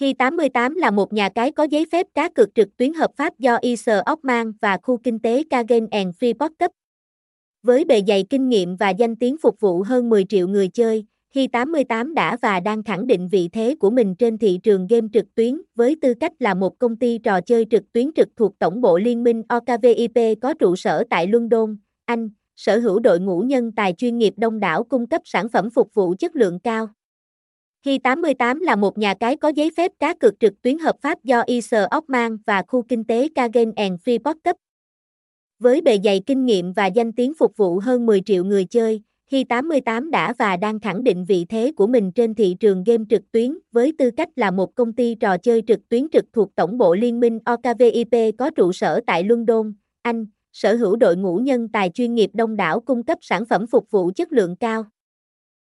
Hi88 là một nhà cái có giấy phép cá cược trực tuyến hợp pháp do Isar Ockman và khu kinh tế Kagen and Freeport cấp. Với bề dày kinh nghiệm và danh tiếng phục vụ hơn 10 triệu người chơi, Hi88 đã và đang khẳng định vị thế của mình trên thị trường game trực tuyến với tư cách là một công ty trò chơi trực tuyến trực thuộc tổng bộ liên minh OKVIP có trụ sở tại London, Anh, sở hữu đội ngũ nhân tài chuyên nghiệp đông đảo cung cấp sản phẩm phục vụ chất lượng cao. Hi88 là một nhà cái có giấy phép cá cược trực tuyến hợp pháp do Isar Ockman và khu kinh tế Kagen and Freeport cấp. Với bề dày kinh nghiệm và danh tiếng phục vụ hơn 10 triệu người chơi, Hi88 đã và đang khẳng định vị thế của mình trên thị trường game trực tuyến với tư cách là một công ty trò chơi trực tuyến trực thuộc tổng bộ liên minh OKVIP có trụ sở tại London, Anh, sở hữu đội ngũ nhân tài chuyên nghiệp đông đảo cung cấp sản phẩm phục vụ chất lượng cao.